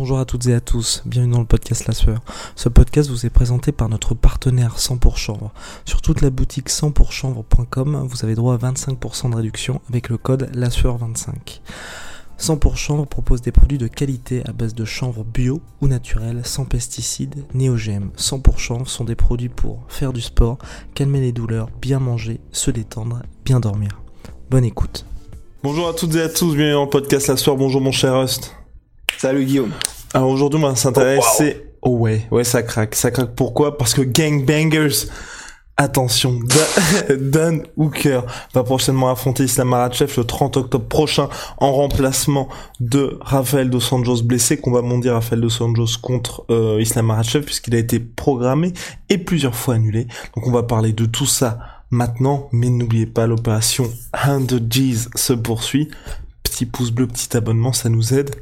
Bonjour à toutes et à tous, bienvenue dans le podcast La Sueur. Ce podcast vous est présenté par notre partenaire 100 pour chanvre. Sur toute la boutique 100pourchanvre.com, vous avez droit à 25% de réduction avec le code La Sueur 25 100 pour chanvre propose des produits de qualité à base de chanvre bio ou naturel, sans pesticides ni OGM. 100 pour chanvre sont des produits pour faire du sport, calmer les douleurs, bien manger, se détendre, bien dormir. Bonne écoute. Bonjour à toutes et à tous, bienvenue dans le podcast La Soir. Bonjour mon cher Rust. Salut Guillaume. Alors aujourd'hui, on va s'intéresser. Oh, ouais, ouais, ça craque. Ça craque pourquoi? Parce que Gangbangers. Attention, Dan, Hooker va prochainement affronter Islam Makhachev le 30 octobre prochain en remplacement de Rafael dos Anjos blessé, qu'on va monter Rafael dos Anjos contre euh, Islam Makhachev puisqu'il a été programmé et plusieurs fois annulé. Donc on va parler de tout ça maintenant, mais n'oubliez pas l'opération 100 G's se poursuit. Petit pouce bleu, petit abonnement, ça nous aide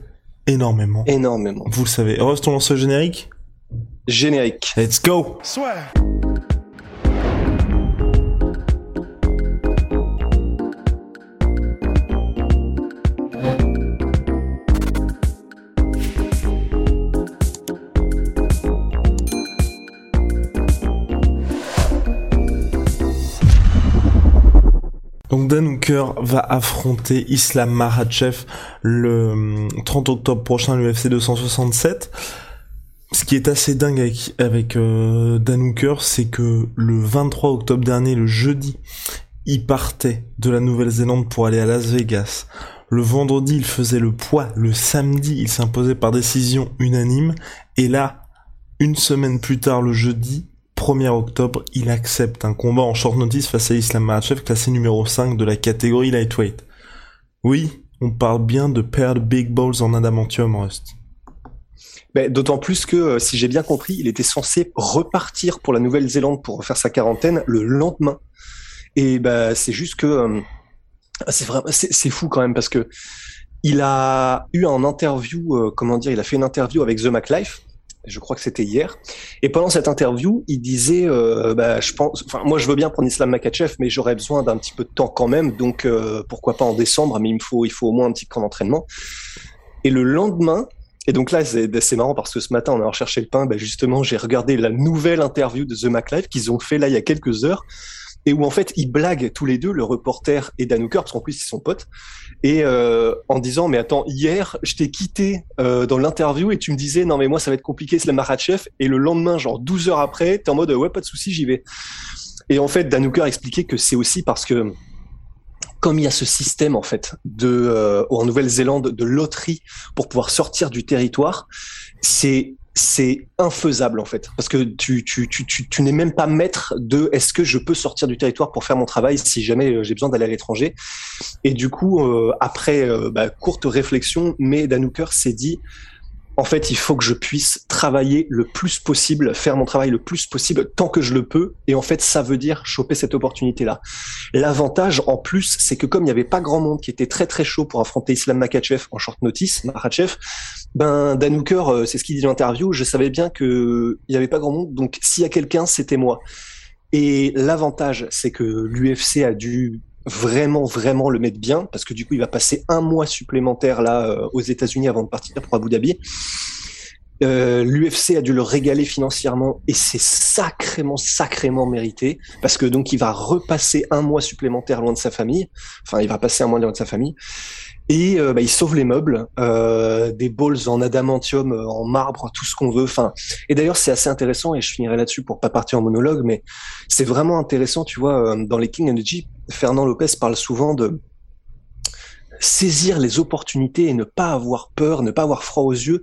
énormément. Énormément. Vous le savez. Heureuse ton lance générique Générique. Let's go Donc Dan Hooker va affronter Islam Makhachev le 30 octobre prochain à l'UFC 267. Ce qui est assez dingue avec, avec euh, Dan Hooker, c'est que le 23 octobre dernier, le jeudi, il partait de la Nouvelle-Zélande pour aller à Las Vegas. Le vendredi, il faisait le poids. Le samedi, il s'imposait par décision unanime. Et là, une semaine plus tard, le jeudi, 1er octobre, il accepte un combat en short notice face à Islam Makhachev, classé numéro 5 de la catégorie lightweight. Oui, on parle bien de paire de big balls en adamantium, Rust. D'autant plus que, euh, si j'ai bien compris, il était censé repartir pour la Nouvelle-Zélande pour faire sa quarantaine le lendemain. Et ben, c'est juste que euh, c'est c'est fou quand même parce que il a eu un interview, euh, comment dire, il a fait une interview avec The MacLife. Je crois que c'était hier. Et pendant cette interview, il disait, euh, bah, je pense, enfin, moi, je veux bien prendre Islam Makachev, mais j'aurais besoin d'un petit peu de temps quand même. Donc, euh, pourquoi pas en décembre Mais il me faut, il faut au moins un petit camp d'entraînement. Et le lendemain, et donc là, c'est c'est marrant parce que ce matin, on a recherché le pain. Bah, justement, j'ai regardé la nouvelle interview de The MacLife qu'ils ont fait là il y a quelques heures et où en fait ils blaguent tous les deux, le reporter et Dan Hooker, parce qu'en plus ils sont potes, et euh, en disant mais attends hier je t'ai quitté euh, dans l'interview et tu me disais non mais moi ça va être compliqué c'est la Makhachev et le lendemain genre 12 heures après t'es en mode ouais pas de souci j'y vais. Et en fait Dan Hooker expliquait que c'est aussi parce que comme il y a ce système en fait de euh, en Nouvelle-Zélande de loterie pour pouvoir sortir du territoire, c'est c'est infaisable en fait. Parce que tu n'es même pas maître de est-ce que je peux sortir du territoire pour faire mon travail si jamais euh, j'ai besoin d'aller à l'étranger. Et du coup euh, après euh, bah, courte réflexion mais Dan Hooker s'est dit en fait, il faut que je puisse travailler le plus possible, faire mon travail le plus possible tant que je le peux. Et en fait, ça veut dire choper cette opportunité-là. L'avantage, en plus, c'est que comme il n'y avait pas grand monde qui était très très chaud pour affronter Islam Makachev en short notice, Makhachev, ben Dan euh, c'est ce qu'il dit dans l'interview, je savais bien que il n'y avait pas grand monde, donc s'il y a quelqu'un, c'était moi. Et l'avantage, c'est que l'UFC a dû vraiment vraiment le mettre bien parce que du coup il va passer un mois supplémentaire là euh, aux États-Unis avant de partir pour Abu Dhabi. Euh, L'UFC a dû le régaler financièrement et c'est sacrément sacrément mérité parce que donc il va repasser un mois supplémentaire loin de sa famille. Enfin il va passer un mois loin de sa famille et euh, bah, il sauve les meubles, euh, des balls en adamantium, euh, en marbre, tout ce qu'on veut. Enfin, et d'ailleurs c'est assez intéressant et je finirai là-dessus pour pas partir en monologue, mais c'est vraiment intéressant, tu vois, euh, dans les King Energy, Fernand Lopez parle souvent de saisir les opportunités et ne pas avoir peur, ne pas avoir froid aux yeux,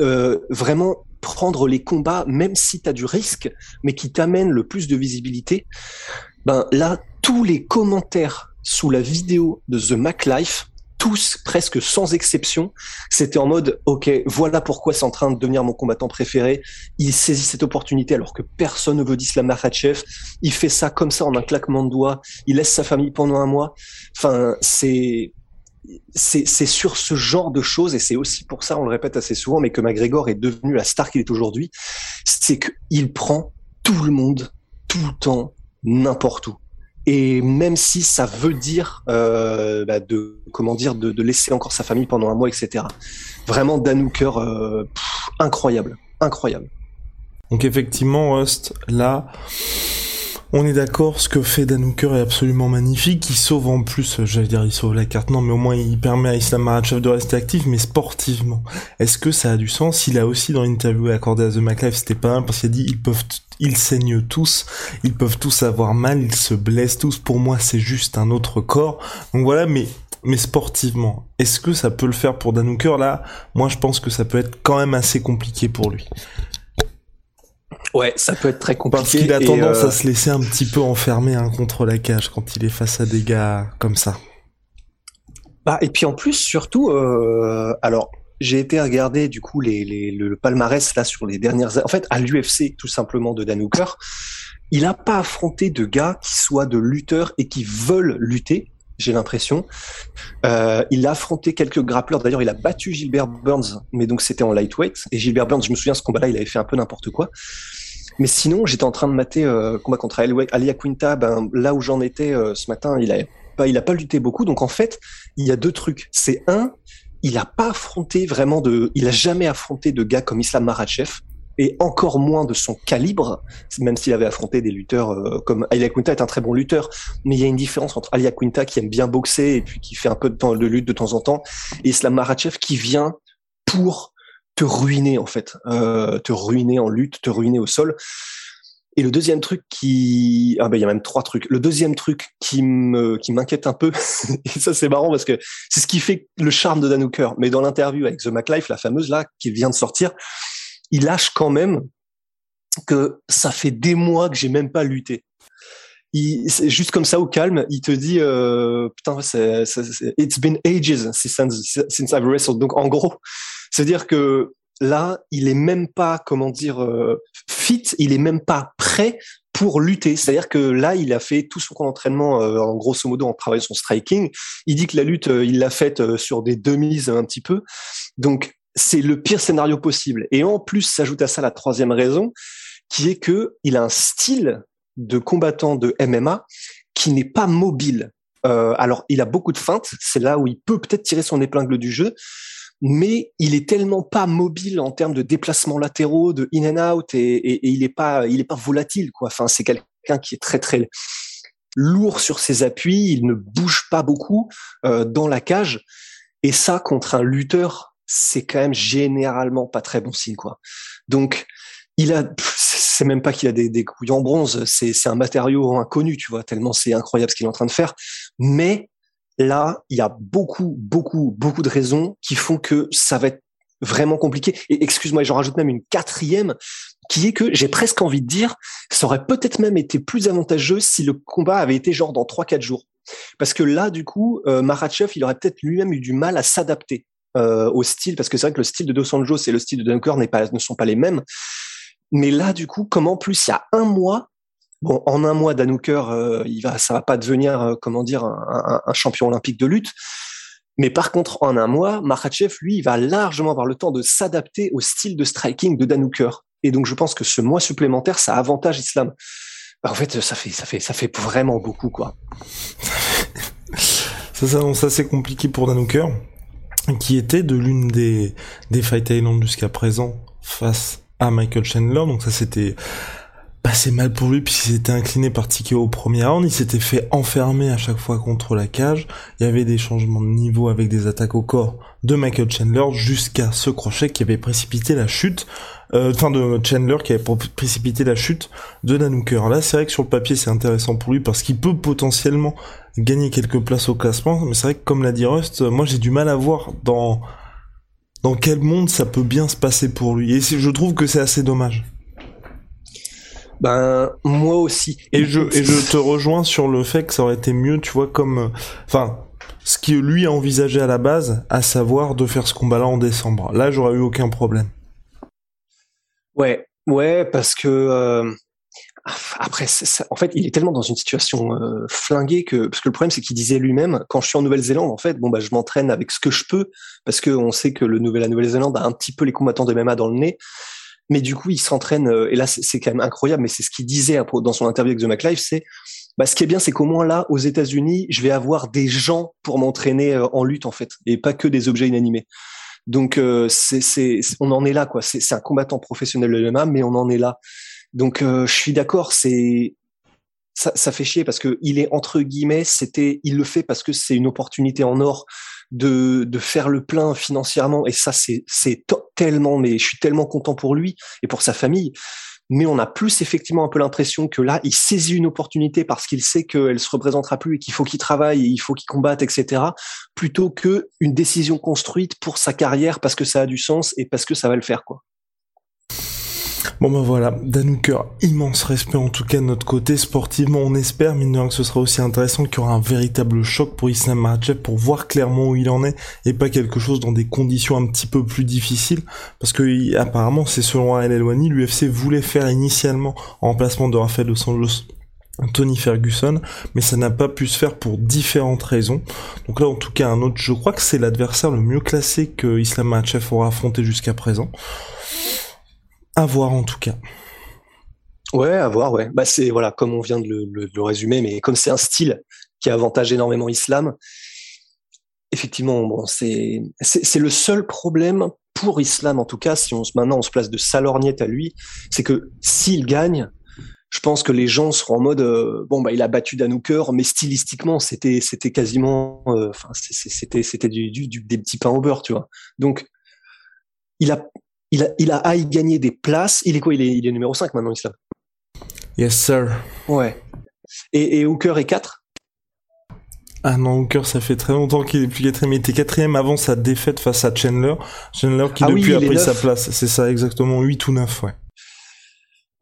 euh, vraiment prendre les combats, même si tu as du risque, mais qui t'amène le plus de visibilité. Ben là, tous les commentaires sous la vidéo de The Mac Life tous, presque sans exception, c'était en mode, ok, voilà pourquoi c'est en train de devenir mon combattant préféré. Il saisit cette opportunité alors que personne ne veut d'Islam Makhachev. Il fait ça comme ça en un claquement de doigts. Il laisse sa famille pendant un mois. Enfin, c'est c'est sur ce genre de choses, et c'est aussi pour ça, on le répète assez souvent, mais que McGregor est devenu la star qu'il est aujourd'hui, c'est qu'il prend tout le monde, tout le temps, n'importe où et même si ça veut dire euh, bah de comment dire de, de, laisser encore sa famille pendant un mois etc vraiment Dan euh, incroyable. Incroyable. Donc effectivement Rust là on est d'accord, ce que fait Dan est absolument magnifique. Il sauve en plus, j'allais dire, il sauve la carte, non, mais au moins il permet à Islam Makhachev de rester actif, mais sportivement. Est-ce que ça a du sens? Il a aussi dans l'interview accordé à The McLife, c'était pas mal parce qu'il a dit ils saignent tous, ils peuvent tous avoir mal, ils se blessent tous. Pour moi, c'est juste un autre corps. Donc voilà, mais mais sportivement, est-ce que ça peut le faire pour Dan là Moi, je pense que ça peut être quand même assez compliqué pour lui. Ouais, ça peut être très compliqué. Parce qu'il a tendance euh, à se laisser un petit peu enfermer hein, contre la cage quand il est face à des gars comme ça. Bah, et puis en plus, surtout, euh, alors j'ai été regarder du coup les, les, le palmarès là sur les dernières, en fait à l'UFC tout simplement de Dan Hooker, il n'a pas affronté de gars qui soient de lutteurs et qui veulent lutter. J'ai l'impression. Euh, il a affronté quelques grappleurs. D'ailleurs, il a battu Gilbert Burns, mais donc c'était en lightweight. Et Gilbert Burns, je me souviens, ce combat-là, il avait fait un peu n'importe quoi. Mais sinon, j'étais en train de mater euh, combat contre Alia Quinta. Ben, là où j'en étais euh, ce matin, il a pas, il a pas lutté beaucoup. Donc en fait, il y a deux trucs. C'est un, il a pas affronté vraiment de, il a jamais affronté de gars comme Islam Makhachev et encore moins de son calibre, même s'il avait affronté des lutteurs euh, comme Alia Quinta est un très bon lutteur, mais il y a une différence entre Alia Quinta qui aime bien boxer et puis qui fait un peu de, temps, de lutte de temps en temps, et Islam Makhachev qui vient pour te ruiner en fait, euh, te ruiner en lutte, te ruiner au sol. Et le deuxième truc qui, ah ben il y a même trois trucs. Le deuxième truc qui me, qui m'inquiète un peu, et ça c'est marrant parce que c'est ce qui fait le charme de Dan. Mais dans l'interview avec The MacLife, la fameuse là, qui vient de sortir, il lâche quand même que ça fait des mois que j'ai même pas lutté. Il, c'est juste comme ça au calme, il te dit euh, putain c'est, it's been ages since, since I've wrestled. Donc en gros, c'est-à-dire que là, il est même pas, comment dire, euh, fit, il est même pas prêt pour lutter. C'est-à-dire que là, il a fait tout son entraînement, euh, en grosso modo, en travaillant son striking. Il dit que la lutte, euh, il l'a faite sur des demises un petit peu. Donc, c'est le pire scénario possible. Et en plus, s'ajoute à ça la troisième raison, qui est que il a un style de combattant de MMA qui n'est pas mobile. alors, il a beaucoup de feintes. C'est là où il peut peut-être tirer son épingle du jeu mais il est tellement pas mobile en termes de déplacements latéraux, de in and out, et, il est pas, il est pas volatile quoi. Enfin, c'est quelqu'un qui est très très lourd sur ses appuis, il ne bouge pas beaucoup euh, dans la cage, et ça contre un lutteur, c'est quand même généralement pas très bon signe quoi. Donc il a, c'est même pas qu'il a des, des couilles en bronze, c'est un matériau inconnu, tu vois, tellement c'est incroyable ce qu'il est en train de faire, mais là, il y a beaucoup, beaucoup, beaucoup de raisons qui font que ça va être vraiment compliqué. Et excuse-moi, j'en rajoute même une quatrième, qui est que j'ai presque envie de dire, ça aurait peut-être même été plus avantageux si le combat avait été genre dans trois, quatre jours. Parce que là, du coup, euh, il aurait peut-être lui-même eu du mal à s'adapter euh, au style, parce que c'est vrai que le style de Dos Anjos et le style de Dunker ne sont pas les mêmes. Mais là, du coup, comme en plus il y a un mois, Bon, en un mois, Danouker, euh, il va, ça va pas devenir, euh, comment dire, un, champion olympique de lutte. Mais par contre, en un mois, Makhachev, lui, il va largement avoir le temps de s'adapter au style de striking de Danouker. Et donc, je pense que ce mois supplémentaire, ça avantage Islam. Bah, en fait, ça fait, ça fait, ça fait vraiment beaucoup, quoi. ça s'annonce assez compliqué pour Danouker, qui était de l'une des, des Fight Island jusqu'à présent face à Michael Chandler. Donc ça, c'était passé mal pour lui puisqu'il s'était incliné par Tikeo au premier round, il s'était fait enfermer à chaque fois contre la cage, il y avait des changements de niveau avec des attaques au corps de Michael Chandler jusqu'à ce crochet qui avait précipité la chute, euh, enfin de Chandler qui avait précipité la chute de Danouker. Là c'est vrai que sur le papier c'est intéressant pour lui parce qu'il peut potentiellement gagner quelques places au classement, mais c'est vrai que comme l'a dit Rust, moi j'ai du mal à voir dans dans quel monde ça peut bien se passer pour lui. Et je trouve que c'est assez dommage. Ben moi aussi. Et je et je te rejoins sur le fait que ça aurait été mieux, tu vois, comme, enfin, ce qui lui a envisagé à la base, à savoir de faire ce combat-là en décembre. Là, j'aurais eu aucun problème. Ouais, ouais, parce que euh, après, en fait, il est tellement dans une situation euh, flinguée que parce que le problème, c'est qu'il disait lui-même, quand je suis en Nouvelle-Zélande, en fait, bon bah, je m'entraîne avec ce que je peux, parce que on sait que le Nouvel, la Nouvelle-Zélande a un petit peu les combattants de MMA dans le nez. Mais du coup, il s'entraîne, euh, et là, c'est quand même incroyable, mais c'est ce qu'il disait dans son interview avec The McLife, c'est bah, ce qui est bien, c'est qu'au moins là, aux États-Unis, je vais avoir des gens pour m'entraîner euh, en lutte en fait, et pas que des objets inanimés. Donc euh, c'est, on en est là quoi. C'est, un combattant professionnel de MMA, mais on en est là. Donc je suis d'accord. C'est ça, fait chier parce que il est entre guillemets, c'était, il le fait parce que c'est une opportunité en or de, de faire le plein financièrement. Et ça, c'est, c'est tellement, mais je suis tellement content pour lui et pour sa famille mais on a plus effectivement un peu l'impression que là, il saisit une opportunité parce qu'il sait qu'elle se représentera plus et qu'il faut qu'il travaille et il faut qu'il combatte, etc., plutôt que une décision construite pour sa carrière parce que ça a du sens et parce que ça va le faire, quoi. Bon ben voilà, Danouker, immense respect en tout cas de notre côté. Sportivement, on espère, mine de rien, que ce sera aussi intéressant qu'il y aura un véritable choc pour Islam Makhachev pour voir clairement où il en est et pas quelque chose dans des conditions un petit peu plus difficiles. Parce que apparemment, c'est selon Ariel Elwani, l'UFC voulait faire initialement en remplacement de Rafael Dos Anjos Tony Ferguson, mais ça n'a pas pu se faire pour différentes raisons. Donc là, en tout cas, un autre, je crois que c'est l'adversaire le mieux classé que Islam Makhachev aura affronté jusqu'à présent. À voir en tout cas. Ouais, à voir, ouais. Bah c'est voilà, comme on vient de le, résumer, mais comme c'est un style qui avantage énormément Islam, effectivement, bon, c'est c'est le seul problème pour Islam en tout cas. Si on se maintenant on se place de sa lorgnette à lui, c'est que s'il gagne, je pense que les gens seront en mode euh, bon bah il a battu Danouker, mais stylistiquement c'était c'était quasiment, euh, enfin c'était c'était du, du, des petits pains au beurre, tu vois. Donc il a il a, il a à y gagner des places. Il est quoi? Il est, il est numéro 5 maintenant, Islam Yes, sir. Ouais. Et, et Hooker est 4 ah non, Hooker, ça fait très longtemps qu'il est plus quatrième. Il était quatrième avant sa défaite face à Chandler. Chandler qui ah depuis a pris sa place. C'est ça, exactement, 8 ou 9, ouais.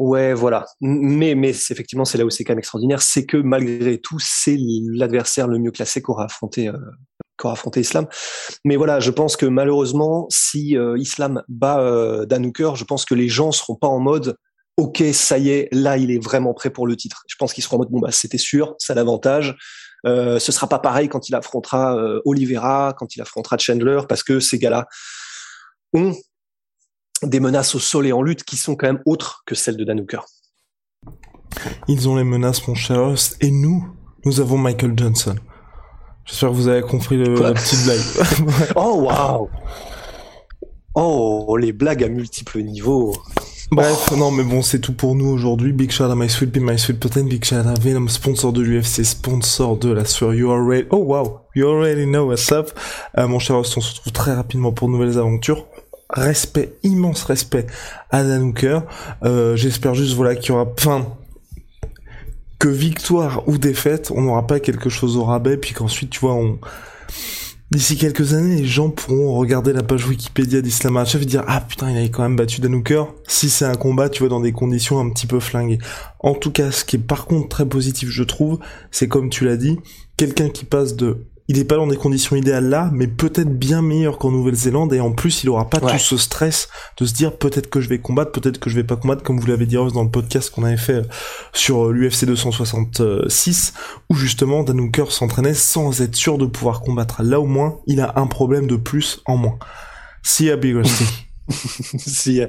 Ouais, voilà. Mais, mais effectivement, c'est là où c'est quand même extraordinaire. C'est que malgré tout, c'est l'adversaire le mieux classé qu'aura affronté euh, qu'aura affronté Islam. Mais voilà, je pense que malheureusement, si euh, Islam bat euh, Danouker, je pense que les gens seront pas en mode OK, ça y est, là, il est vraiment prêt pour le titre. Je pense qu'ils seront en mode bon bah c'était sûr, ça l'avantage. Euh, ce sera pas pareil quand il affrontera euh, Oliveira, quand il affrontera Chandler, parce que ces gars-là ont des menaces au sol et en lutte qui sont quand même autres que celles de Danouker. Ils ont les menaces, mon cher et nous, nous avons Michael Johnson. J'espère que vous avez compris le, la petite blague. oh waouh Oh, les blagues à multiples niveaux. Bref, non mais bon, c'est tout pour nous aujourd'hui. Big shout à My Sweet My Sweet Protein, big shout à Venom, sponsor de l'UFC, sponsor de la sur You Already... Oh wow, you already know what's up. Euh, mon cher Austin, on se retrouve très rapidement pour de nouvelles aventures. Respect, immense respect à Dan Hooker. Euh, J'espère juste, voilà, qu'il y aura... Enfin, victoire ou défaite, on n'aura pas quelque chose au rabais, puis qu'ensuite, tu vois, on... D'ici quelques années, les gens pourront regarder la page Wikipédia d'Islam et dire ah putain il avait quand même battu Danouker si c'est un combat tu vois dans des conditions un petit peu flinguées. En tout cas, ce qui est par contre très positif je trouve, c'est comme tu l'as dit, quelqu'un qui passe de il n'est pas dans des conditions idéales là, mais peut-être bien meilleur qu'en Nouvelle-Zélande et en plus il aura pas tout ce stress de se dire peut-être que je vais combattre, peut-être que je vais pas combattre comme vous l'avez dit dans le podcast qu'on avait fait euh, sur euh, l'UFC 266 où justement Dan Hooker s'entraînait sans être sûr de pouvoir combattre. Là au moins il a un problème de plus en moins. See ya Big Rusty. See ya.